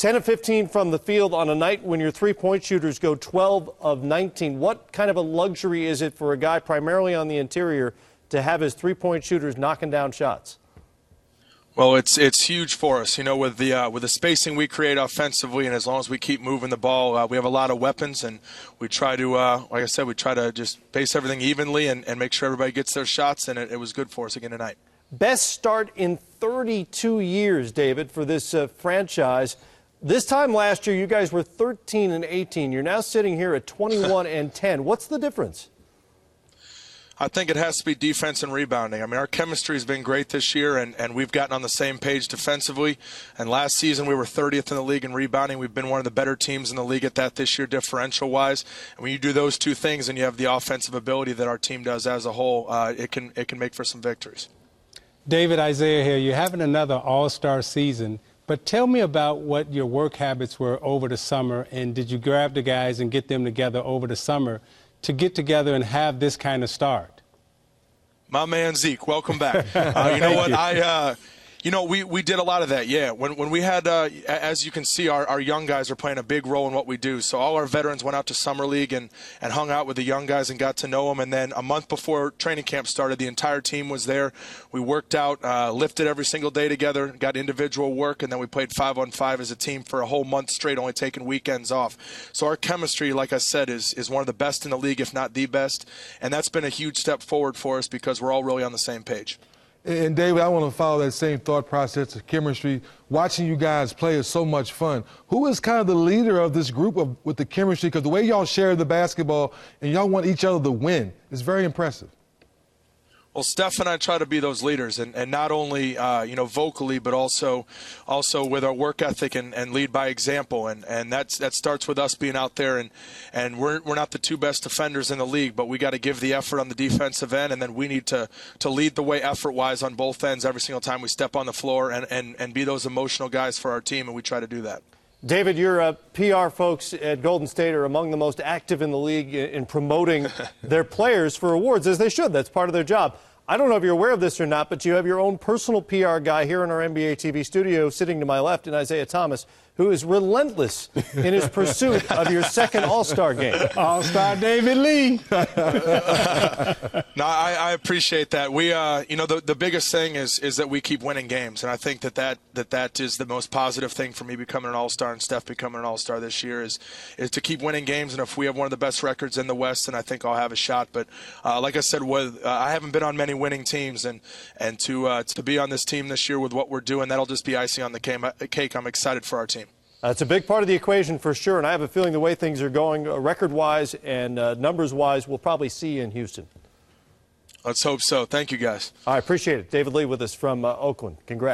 10 of 15 from the field on a night when your three point shooters go 12 of 19. What kind of a luxury is it for a guy primarily on the interior to have his three point shooters knocking down shots? Well, it's it's huge for us, you know, with the uh, with the spacing we create offensively, and as long as we keep moving the ball, uh, we have a lot of weapons, and we try to, uh, like I said, we try to just base everything evenly and, and make sure everybody gets their shots, and it, it was good for us again tonight. Best start in 32 years, David, for this uh, franchise. This time last year, you guys were 13 and 18. You're now sitting here at 21 and 10. What's the difference? I think it has to be defense and rebounding. I mean, our chemistry has been great this year, and, and we've gotten on the same page defensively. And last season, we were 30th in the league in rebounding. We've been one of the better teams in the league at that this year, differential wise. And when you do those two things and you have the offensive ability that our team does as a whole, uh, it, can, it can make for some victories. David Isaiah here. You're having another all star season. But tell me about what your work habits were over the summer, and did you grab the guys and get them together over the summer to get together and have this kind of start? My man Zeke, welcome back. Uh, you know what? You. I. Uh, you know, we, we did a lot of that, yeah. When, when we had, uh, as you can see, our, our young guys are playing a big role in what we do. So all our veterans went out to Summer League and, and hung out with the young guys and got to know them. And then a month before training camp started, the entire team was there. We worked out, uh, lifted every single day together, got individual work, and then we played five on five as a team for a whole month straight, only taking weekends off. So our chemistry, like I said, is, is one of the best in the league, if not the best. And that's been a huge step forward for us because we're all really on the same page. And David, I want to follow that same thought process of chemistry. Watching you guys play is so much fun. Who is kind of the leader of this group of, with the chemistry? Because the way y'all share the basketball and y'all want each other to win is very impressive. Well, Steph and I try to be those leaders, and, and not only uh, you know vocally, but also also with our work ethic and, and lead by example, and and that's that starts with us being out there, and and we're we're not the two best defenders in the league, but we got to give the effort on the defensive end, and then we need to to lead the way effort wise on both ends every single time we step on the floor, and and and be those emotional guys for our team, and we try to do that. David, your uh, PR folks at Golden State are among the most active in the league in promoting their players for awards, as they should. That's part of their job. I don't know if you're aware of this or not, but you have your own personal PR guy here in our NBA TV studio sitting to my left in Isaiah Thomas, who is relentless in his pursuit of your second All Star game. All Star David Lee. no, I, I, appreciate that. We, uh, you know, the, the biggest thing is is that we keep winning games, and I think that that, that that is the most positive thing for me becoming an All Star and Steph becoming an All Star this year is is to keep winning games. And if we have one of the best records in the West, then I think I'll have a shot. But uh, like I said, with, uh, I haven't been on many winning teams, and and to uh, to be on this team this year with what we're doing, that'll just be icing on the cake. I'm excited for our team. That's a big part of the equation for sure, and I have a feeling the way things are going, uh, record-wise and uh, numbers-wise, we'll probably see you in Houston. Let's hope so. Thank you, guys. I appreciate it. David Lee with us from uh, Oakland. Congrats.